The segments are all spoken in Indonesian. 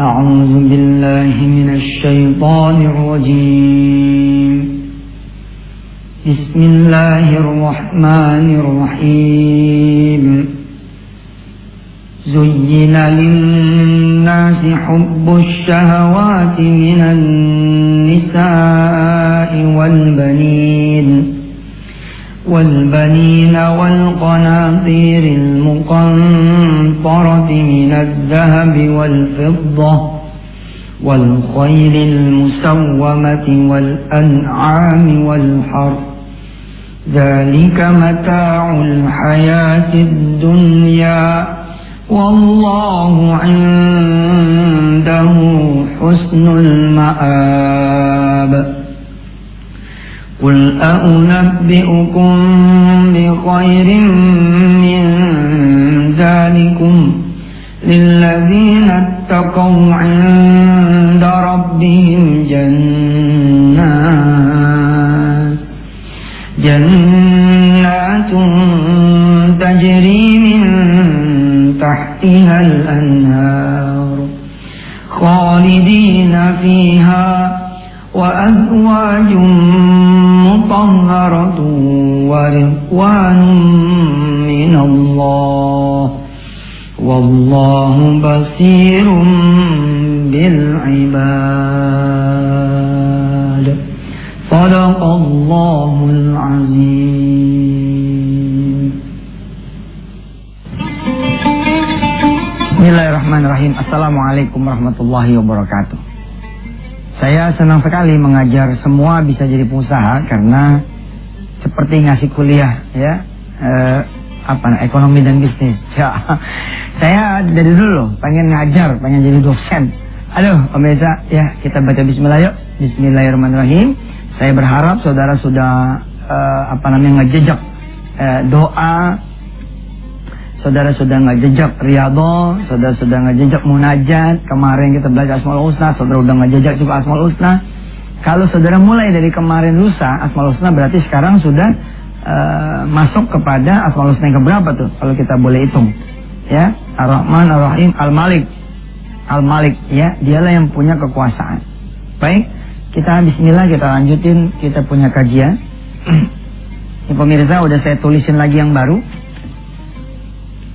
أعوذ بالله من الشيطان الرجيم. بسم الله الرحمن الرحيم. زين للناس حب الشهوات من النساء والبنين. والبنين والقناطير المقنطرة من الذهب والفضة والخيل المسومة والأنعام والحر. ذلك متاع الحياة الدنيا. والله عنده حسن المآب. قل أنبئكم بخير من ذلكم للذين اتقوا عند ربهم جنات جنات تجري من تحتها الأنهار خالدين فيها وأزواج مطهرة ورضوان من الله والله بصير بالعباد صدق الله العظيم Bismillahirrahmanirrahim Assalamualaikum warahmatullahi wabarakatuh Saya senang sekali mengajar semua bisa jadi pengusaha Karena seperti ngasih kuliah ya eh, apa ekonomi dan bisnis. Ya saya dari dulu pengen ngajar pengen jadi dosen. Aduh pemirsa ya kita baca Bismillah yuk. Bismillahirrahmanirrahim. Saya berharap saudara sudah uh, apa namanya ngejejak uh, doa saudara sudah ngejejak riyadhah saudara sudah ngejejak munajat. Kemarin kita belajar asmaul husna saudara sudah ngejejak juga asmaul husna. Kalau saudara mulai dari kemarin lusa asmaul husna berarti sekarang sudah Uh, masuk kepada asmaul husna yang keberapa tuh? Kalau kita boleh hitung. Ya ar-rahman ar-rahim al-malik. Al-malik ya dialah yang punya kekuasaan. Baik kita bismillah kita lanjutin kita punya kajian. Ya, pemirsa udah saya tulisin lagi yang baru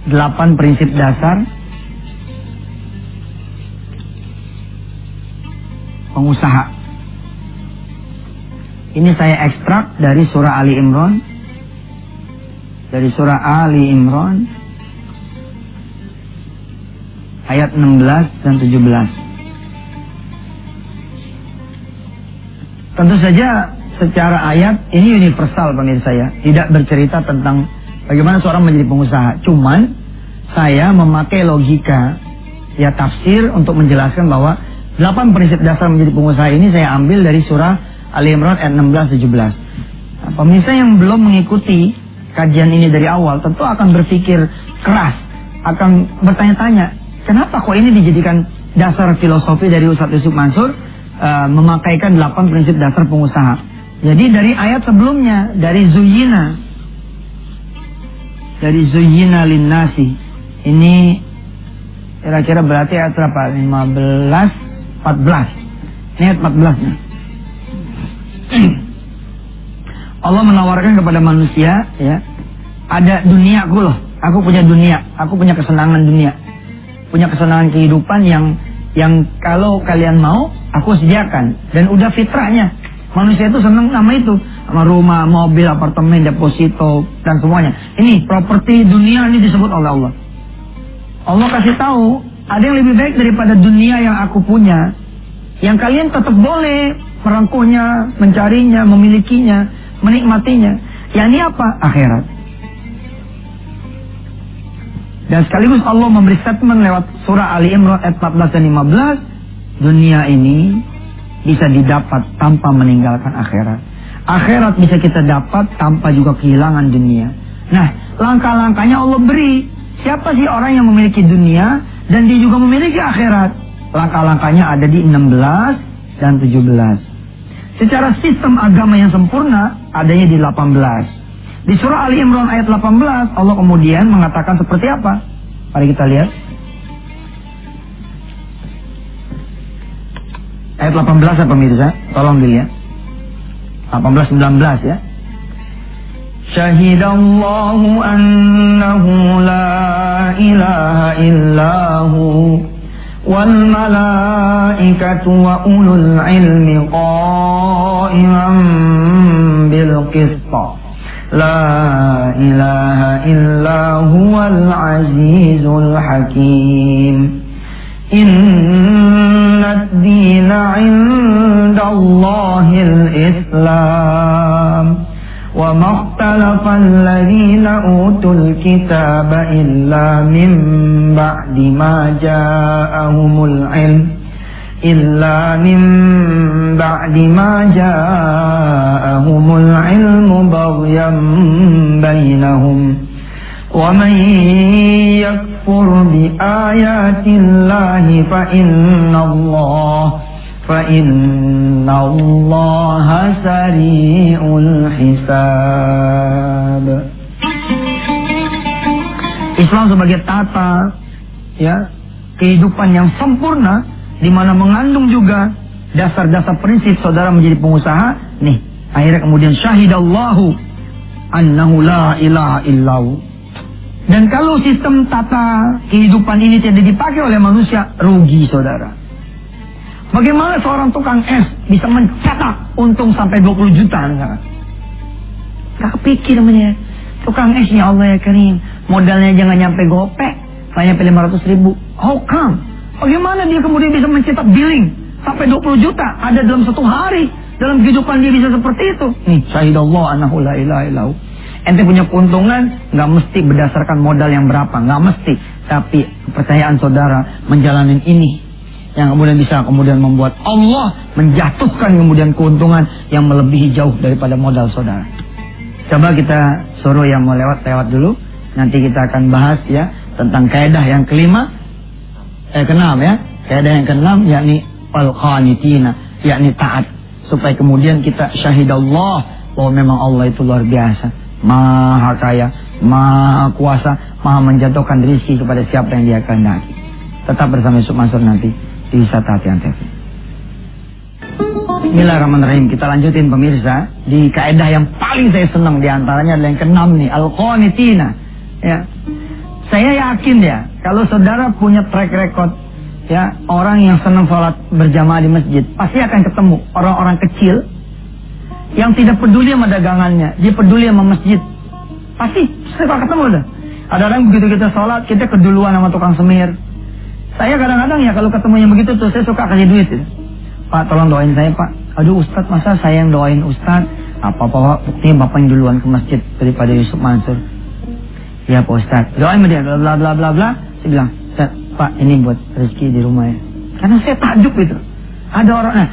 delapan prinsip dasar. Pengusaha. Ini saya ekstrak dari surah Ali Imran. Dari surah Ali Imran. Ayat 16 dan 17. Tentu saja secara ayat ini universal pemirsa ya, tidak bercerita tentang bagaimana seorang menjadi pengusaha. Cuman saya memakai logika ya tafsir untuk menjelaskan bahwa delapan prinsip dasar menjadi pengusaha ini saya ambil dari surah Ali Imran ayat 16 17. Nah, pemirsa yang belum mengikuti kajian ini dari awal tentu akan berpikir keras, akan bertanya-tanya, kenapa kok ini dijadikan dasar filosofi dari Ustadz Yusuf Mansur uh, memakaikan delapan prinsip dasar pengusaha. Jadi dari ayat sebelumnya dari Zuyina dari Zuyina linnasi ini kira-kira berarti ayat berapa? 15 14. Ini ayat 14 nya. Allah menawarkan kepada manusia ya ada duniaku loh aku punya dunia aku punya kesenangan dunia punya kesenangan kehidupan yang yang kalau kalian mau aku sediakan dan udah fitrahnya manusia itu senang nama itu sama rumah mobil apartemen deposito dan semuanya ini properti dunia ini disebut oleh Allah Allah kasih tahu ada yang lebih baik daripada dunia yang aku punya yang kalian tetap boleh merangkuhnya mencarinya memilikinya menikmatinya. Yang ini apa? Akhirat. Dan sekaligus Allah memberi statement lewat surah Ali Imran ayat 14 dan 15. Dunia ini bisa didapat tanpa meninggalkan akhirat. Akhirat bisa kita dapat tanpa juga kehilangan dunia. Nah, langkah-langkahnya Allah beri. Siapa sih orang yang memiliki dunia dan dia juga memiliki akhirat? Langkah-langkahnya ada di 16 dan 17. Secara sistem agama yang sempurna adanya di 18. Di surah Ali Imran ayat 18 Allah kemudian mengatakan seperti apa? Mari kita lihat. Ayat 18 apa pemirsa? Tolong dilihat. 18 19 ya. شهد الله أنه لا إله إلا هو والملائكة وأولو العلم قائما بالقسط لا إله إلا هو العزيز الحكيم إن الدين عند الله الإسلام وما اختلف الذين أوتوا الكتاب إلا من بعد ما جاءهم العلم إلا من بعد ما جاءهم العلم بغيا بينهم ومن يكفر بآيات الله فإن الله فإن الله سريع الحساب Islam sebagai tata ya kehidupan yang sempurna di mana mengandung juga dasar-dasar prinsip saudara menjadi pengusaha nih akhirnya kemudian syahidallahu annahu la ilaha illahu dan kalau sistem tata kehidupan ini tidak dipakai oleh manusia rugi saudara Bagaimana seorang tukang es bisa mencetak untung sampai 20 juta enggak? Gak kepikir namanya. Tukang es ya Allah ya Karim. Modalnya jangan nyampe gopek. Hanya nyampe 500 ribu. How come? Bagaimana dia kemudian bisa mencetak billing sampai 20 juta? Ada dalam satu hari. Dalam kehidupan dia bisa seperti itu. Nih, syahidallah anahu la ilaha. Ente punya keuntungan, nggak mesti berdasarkan modal yang berapa, nggak mesti. Tapi kepercayaan saudara menjalani ini yang kemudian bisa kemudian membuat Allah menjatuhkan kemudian keuntungan yang melebihi jauh daripada modal saudara. Coba kita suruh yang mau lewat lewat dulu. Nanti kita akan bahas ya tentang kaidah yang kelima, eh keenam ya, kaidah yang keenam yakni al qanitina, yakni taat supaya kemudian kita syahid Allah bahwa memang Allah itu luar biasa, maha kaya, maha kuasa, maha menjatuhkan rezeki kepada siapa yang dia kehendaki. Tetap bersama Yusuf Mansur nanti di wisata hati antv. Bismillahirrahmanirrahim. Kita lanjutin pemirsa di kaidah yang paling saya senang di antaranya adalah yang keenam nih, al-qanitina. Ya. Saya yakin ya, kalau saudara punya track record ya, orang yang senang sholat berjamaah di masjid, pasti akan ketemu orang-orang kecil yang tidak peduli sama dagangannya, dia peduli sama masjid. Pasti saya ketemu tuh. Ada orang begitu kita sholat, kita keduluan sama tukang semir, saya kadang-kadang ya kalau ketemu yang begitu tuh saya suka kasih duit. Ya. Pak tolong doain saya Pak. Aduh Ustadz masa saya yang doain Ustadz. Apa-apa Pak buktinya Bapak yang duluan ke masjid daripada Yusuf Mansur. Ya Pak Ustadz. Doain dia bla bla bla bla bla. Saya bilang Pak ini buat rezeki di rumah ya. Karena saya takjub itu. Ada orang nah,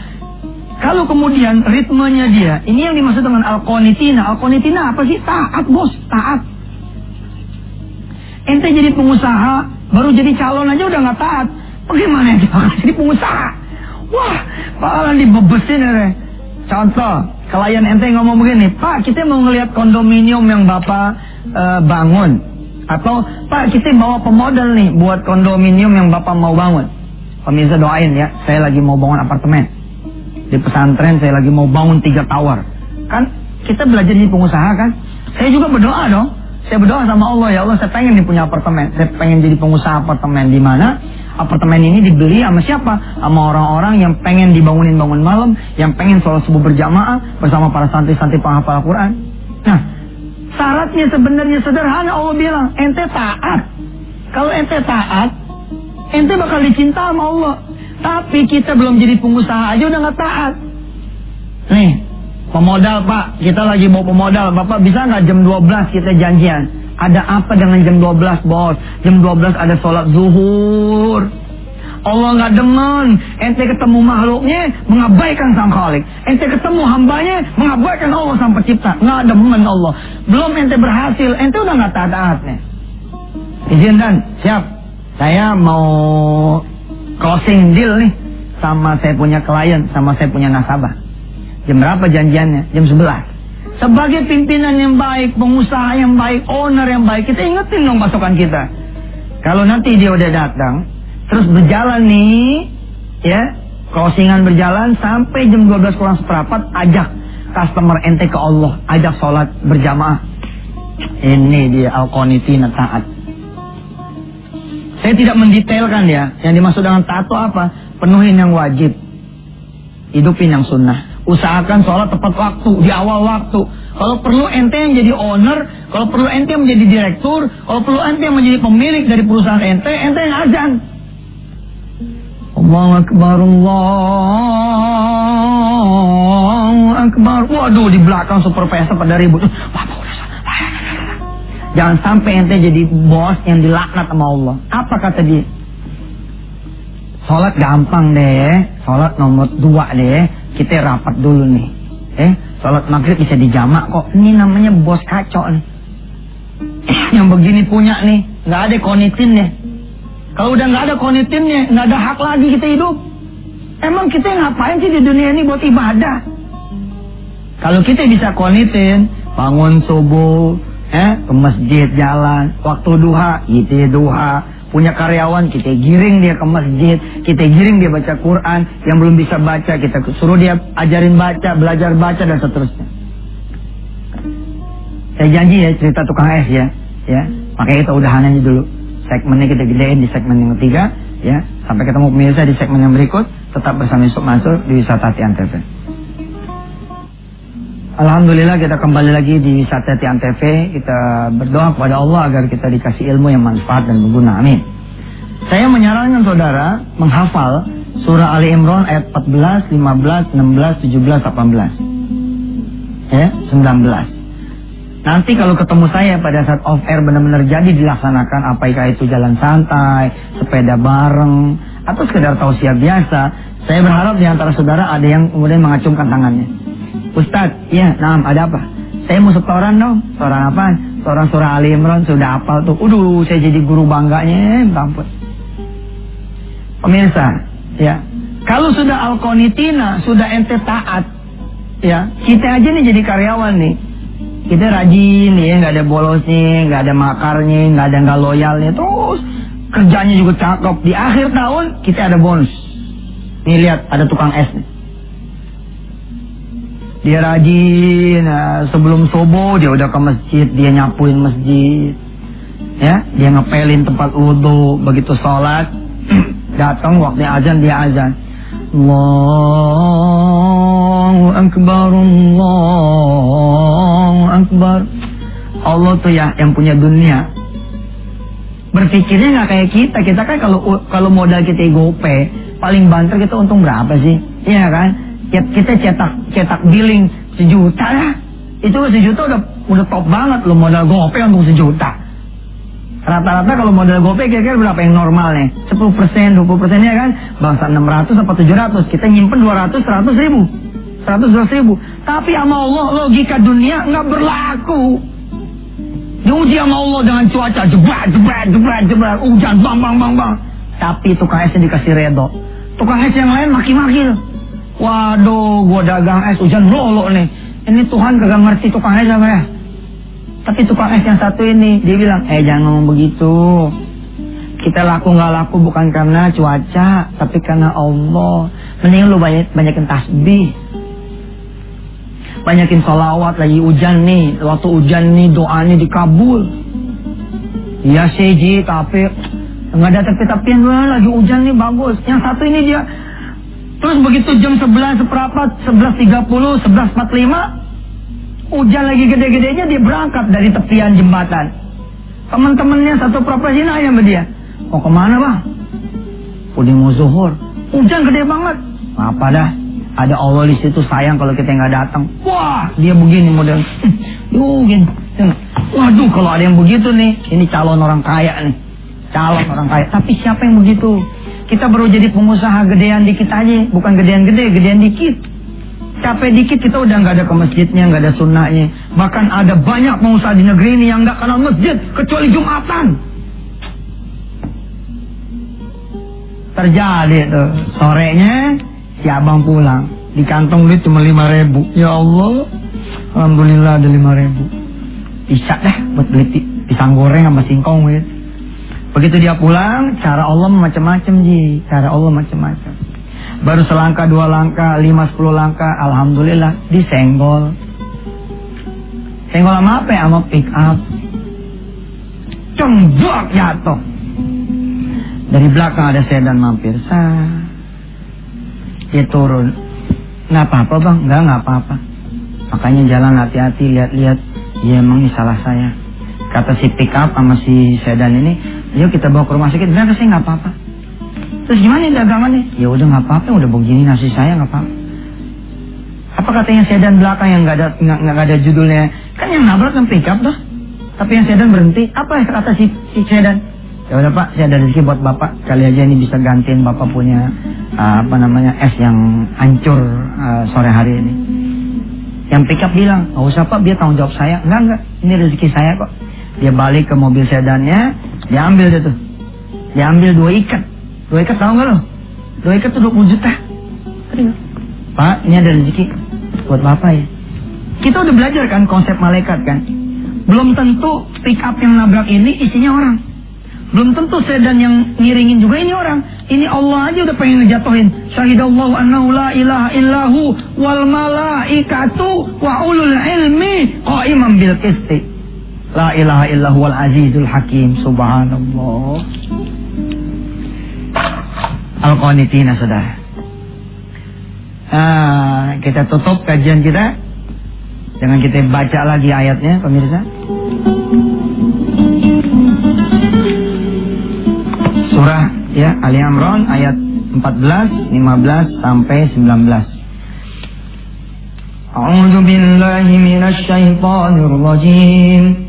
kalau kemudian ritmenya dia, ini yang dimaksud dengan al-qonitina. Al-qonitina apa sih? Taat bos, taat. Ente jadi pengusaha, Baru jadi calon aja udah nggak taat. Bagaimana dia jadi pengusaha? Wah, Pak dibebesin ya. Contoh, klien ente ngomong begini, Pak kita mau ngelihat kondominium yang Bapak uh, bangun. Atau Pak kita bawa pemodal nih buat kondominium yang Bapak mau bangun. Pemirsa doain ya, saya lagi mau bangun apartemen. Di pesantren saya lagi mau bangun tiga tower. Kan kita belajar jadi pengusaha kan? Saya juga berdoa dong. Saya berdoa sama Allah, ya Allah saya pengen nih punya apartemen. Saya pengen jadi pengusaha apartemen di mana apartemen ini dibeli sama siapa? Sama orang-orang yang pengen dibangunin bangun malam, yang pengen sholat subuh berjamaah bersama para santri-santri penghafal Al-Quran. Nah, syaratnya sebenarnya sederhana Allah bilang, ente taat. Kalau ente taat, ente bakal dicinta sama Allah. Tapi kita belum jadi pengusaha aja udah nggak taat. Nih, Pemodal Pak, kita lagi mau pemodal. Bapak bisa nggak jam 12 kita janjian? Ada apa dengan jam 12 bos? Jam 12 ada sholat zuhur. Allah nggak demen. Ente ketemu makhluknya mengabaikan sang khalik. Ente ketemu hambanya mengabaikan Allah sang pencipta. Nggak demen Allah. Belum ente berhasil, ente udah nggak taat nih. Izin dan siap. Saya mau closing deal nih sama saya punya klien, sama saya punya nasabah. Jam berapa janjiannya? Jam 11. Sebagai pimpinan yang baik, pengusaha yang baik, owner yang baik, kita ingetin dong pasukan kita. Kalau nanti dia udah datang, terus berjalan nih, ya, Crossingan berjalan sampai jam 12 kurang seperempat, ajak customer ente ke Allah, ajak sholat berjamaah. Ini dia al-qanitina taat. Saya tidak mendetailkan ya, yang dimaksud dengan itu apa? Penuhin yang wajib, hidupin yang sunnah. Usahakan sholat tepat waktu, di awal waktu. Kalau perlu ente yang jadi owner, kalau perlu ente yang menjadi direktur, kalau perlu ente yang menjadi pemilik dari perusahaan ente, ente yang azan. Allah Akbar, Allah Akbar. Waduh, di belakang supervisor pada ribut. Jangan sampai ente jadi bos yang dilaknat sama Allah. Apa kata dia? Sholat gampang deh, sholat nomor dua deh. Kita rapat dulu nih. Eh, sholat maghrib bisa dijamak kok. Ini namanya bos kacau nih. yang begini punya nih, nggak ada konitin nih. Kalau udah nggak ada konitinnya, nggak ada hak lagi kita hidup. Emang kita ngapain sih di dunia ini buat ibadah? Kalau kita bisa konitin, bangun subuh, eh, ke masjid jalan, waktu duha, gitu duha, punya karyawan, kita giring dia ke masjid, kita giring dia baca Quran, yang belum bisa baca, kita suruh dia ajarin baca, belajar baca, dan seterusnya. Saya janji ya cerita tukang es ya, ya. Makanya kita udahan aja dulu. Segmennya kita gedein di segmen yang ketiga ya. Sampai ketemu pemirsa di segmen yang berikut. Tetap bersama Yusuf Mansur di Wisata Tian TV Alhamdulillah kita kembali lagi di Wisata Tian TV kita berdoa kepada Allah agar kita dikasih ilmu yang manfaat dan berguna. Amin. Saya menyarankan saudara menghafal surah Ali Imran ayat 14, 15, 16, 17, 18 ya 19 Nanti kalau ketemu saya pada saat off air benar-benar jadi dilaksanakan apakah itu jalan santai, sepeda bareng, atau sekedar tausiah biasa, saya berharap di antara saudara ada yang kemudian mengacungkan tangannya. Ustadz, iya, nah ada apa? Saya mau setoran dong. Setoran apa? Setoran surah Ali Imran sudah hafal tuh. Udah, saya jadi guru bangganya, ampun. Pemirsa, ya. Kalau sudah alkonitina, sudah ente taat, ya, kita aja nih jadi karyawan nih kita rajin ya nggak ada bolosnya nggak ada makarnya nggak ada nggak loyalnya terus kerjanya juga cakep di akhir tahun kita ada bonus nih lihat ada tukang es nih dia rajin nah, sebelum sobo dia udah ke masjid dia nyapuin masjid. Ya dia ngepelin tempat wudhu begitu sholat datang waktu azan dia azan. Allahu Akbar Allahu Akbar. Allah tuh ya yang punya dunia. Berpikirnya nggak kayak kita. Kita kan kalau kalau modal kita gope paling banter kita untung berapa sih? Iya kan kita cetak cetak billing sejuta ya itu sejuta udah udah top banget lo modal gope untung sejuta Rata-rata kalau modal GoPay kira-kira berapa yang normal nih? 10 persen, 20 persennya kan? Bangsa 600 atau 700. Kita nyimpen 200, 100 ribu. 100, 200 ribu. Tapi sama Allah logika dunia nggak berlaku. Diuji sama Allah dengan cuaca jebak, jebak, jebak, jebak. Hujan, bang, bang, bang, bang. Tapi tukang esnya dikasih redo. Tukang es yang lain maki-maki. Waduh, gua dagang es hujan lolo nih. Ini Tuhan kagak ngerti tukang es apa ya? Tapi tukang es yang satu ini, dia bilang, eh jangan ngomong begitu. Kita laku nggak laku bukan karena cuaca, tapi karena Allah. Mending lu banyak banyakin tasbih. Banyakin sholawat lagi hujan nih. Waktu hujan nih doanya dikabul. Ya sih tapi nggak ada tapi-tapian lagi hujan nih bagus. Yang satu ini dia Terus begitu jam 11 seperempat, 11.30, 11.45 Hujan lagi gede-gedenya dia berangkat dari tepian jembatan. Teman-temannya satu profesi nanya sama dia. Mau ke mana bang? Udah mau zuhur. Hujan gede banget. Apa dah? Ada Allah di situ sayang kalau kita nggak datang. Wah, dia begini model. Yuh. Waduh, kalau ada yang begitu nih, ini calon orang kaya nih. Calon orang kaya. Tapi siapa yang begitu? Kita baru jadi pengusaha gedean dikit aja, bukan gedean gede, gedean dikit capek dikit kita udah nggak ada ke masjidnya, nggak ada sunnahnya. Bahkan ada banyak pengusaha di negeri ini yang nggak kenal masjid kecuali Jumatan. Terjadi tuh sorenya si abang pulang di kantong duit cuma lima ribu. Ya Allah, alhamdulillah ada lima ribu. Bisa dah buat beli pisang goreng sama singkong wit. Begitu dia pulang, cara Allah macam-macam ji, cara Allah macam-macam. Baru selangkah, dua langkah, lima, sepuluh langkah, alhamdulillah disenggol. Senggol apa ya? Sama pick up. Cengblok jatuh. Dari belakang ada sedan mampir. Sah. Dia turun. Nggak apa-apa bang, nggak nggak apa-apa. Makanya jalan hati-hati, lihat-lihat. Ya emang ini salah saya. Kata si pick up sama si sedan ini, yuk kita bawa ke rumah sakit. Berapa sih nggak apa-apa. Terus gimana dagangannya? Ya udah nggak apa-apa, udah begini nasi saya nggak apa-apa. Apa katanya sedan belakang yang nggak ada nggak ada judulnya? Kan yang nabrak kan pickup tuh. Tapi yang sedan berhenti. Apa ya kata si, si sedan? Ya udah pak, saya ada rezeki buat bapak. Kali aja ini bisa gantiin bapak punya uh, apa namanya es yang hancur uh, sore hari ini. Yang pickup bilang, nggak usah pak, dia tanggung jawab saya. Enggak enggak, ini rezeki saya kok. Dia balik ke mobil sedannya, dia ambil dia tuh. Dia ambil dua ikat Dua ikat tahu nggak lo? Dua ikat tuh 20 juta. Pak, ini ada rezeki buat bapak ya. Kita udah belajar kan konsep malaikat kan. Belum tentu pick up yang nabrak ini isinya orang. Belum tentu sedan yang ngiringin juga ini orang. Ini Allah aja udah pengen ngejatuhin. Syahidallahu annahu la ilaha illahu wal malaikatu wa ulul ilmi qaimam bil qisti. La ilaha illahu wal azizul hakim. Subhanallah. Al-Qanitina saudara. Ah, kita tutup kajian kita. Jangan kita baca lagi ayatnya pemirsa. Surah ya Ali Imran ayat 14, 15 sampai 19. A'udzu billahi minasy syaithanir rajim.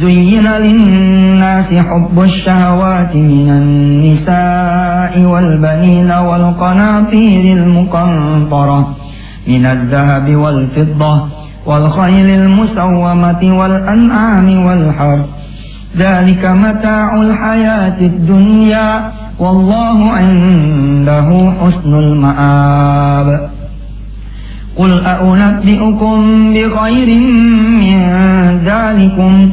زين للناس حب الشهوات من النساء والبنين والقناطير المقنطرة من الذهب والفضة والخيل المسومة والأنعام والحرث ذلك متاع الحياة الدنيا والله عنده حسن المآب. قل أأنبئكم بخير من ذلكم؟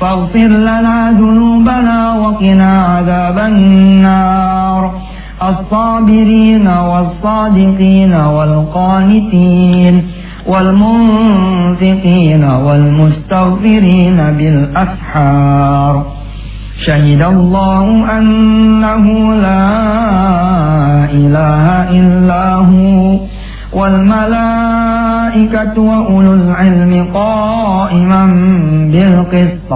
فاغفر لنا ذنوبنا وقنا عذاب النار. الصابرين والصادقين والقانتين والمنفقين والمستغفرين بالأسحار. شهد الله أنه لا إله إلا هو والملائكة وأولو العلم قائما بالقسط.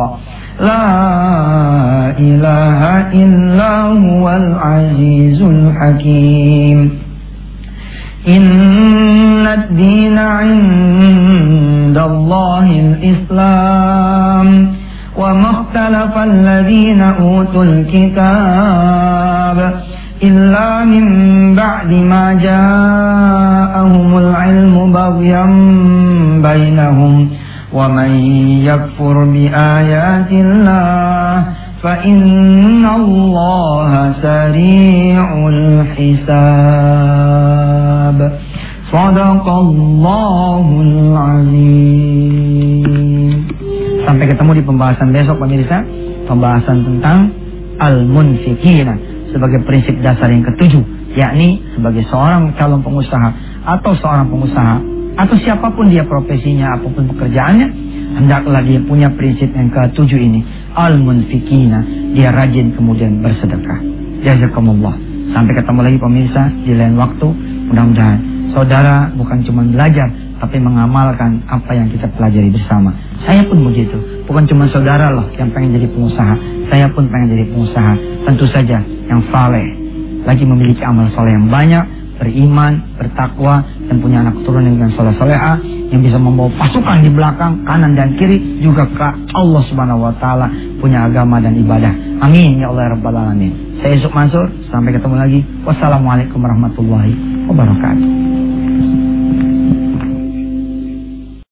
لا إله إلا هو العزيز الحكيم. إن الدين عند الله الإسلام. وما اختلف الذين أوتوا الكتاب. إلا من بعد ما جاءهم العلم بغيا بينهم ومن يكفر بآيات الله فإن الله سريع الحساب صدق الله العظيم Sampai ketemu di pembahasan besok pemirsa Pembahasan tentang Al-Munfikina sebagai prinsip dasar yang ketujuh, yakni sebagai seorang calon pengusaha atau seorang pengusaha atau siapa pun dia profesinya, apa pun pekerjaannya, hendaklah dia punya prinsip yang ketujuh ini, al-munfikina, dia rajin kemudian bersedekah. Jazakumullah. Sampai ketemu lagi pemirsa di lain waktu, mudah-mudahan saudara bukan cuma belajar, tapi mengamalkan apa yang kita pelajari bersama. Saya pun begitu. Bukan cuma saudara loh yang pengen jadi pengusaha. Saya pun pengen jadi pengusaha. Tentu saja yang saleh. Lagi memiliki amal soleh yang banyak. Beriman, bertakwa, dan punya anak keturunan dengan soleh soleha yang bisa membawa pasukan di belakang, kanan dan kiri juga ke Allah Subhanahu Wa Taala punya agama dan ibadah. Amin ya Allah ya Rabbal Alamin. Saya Yusuf Mansur, sampai ketemu lagi. Wassalamualaikum warahmatullahi wabarakatuh.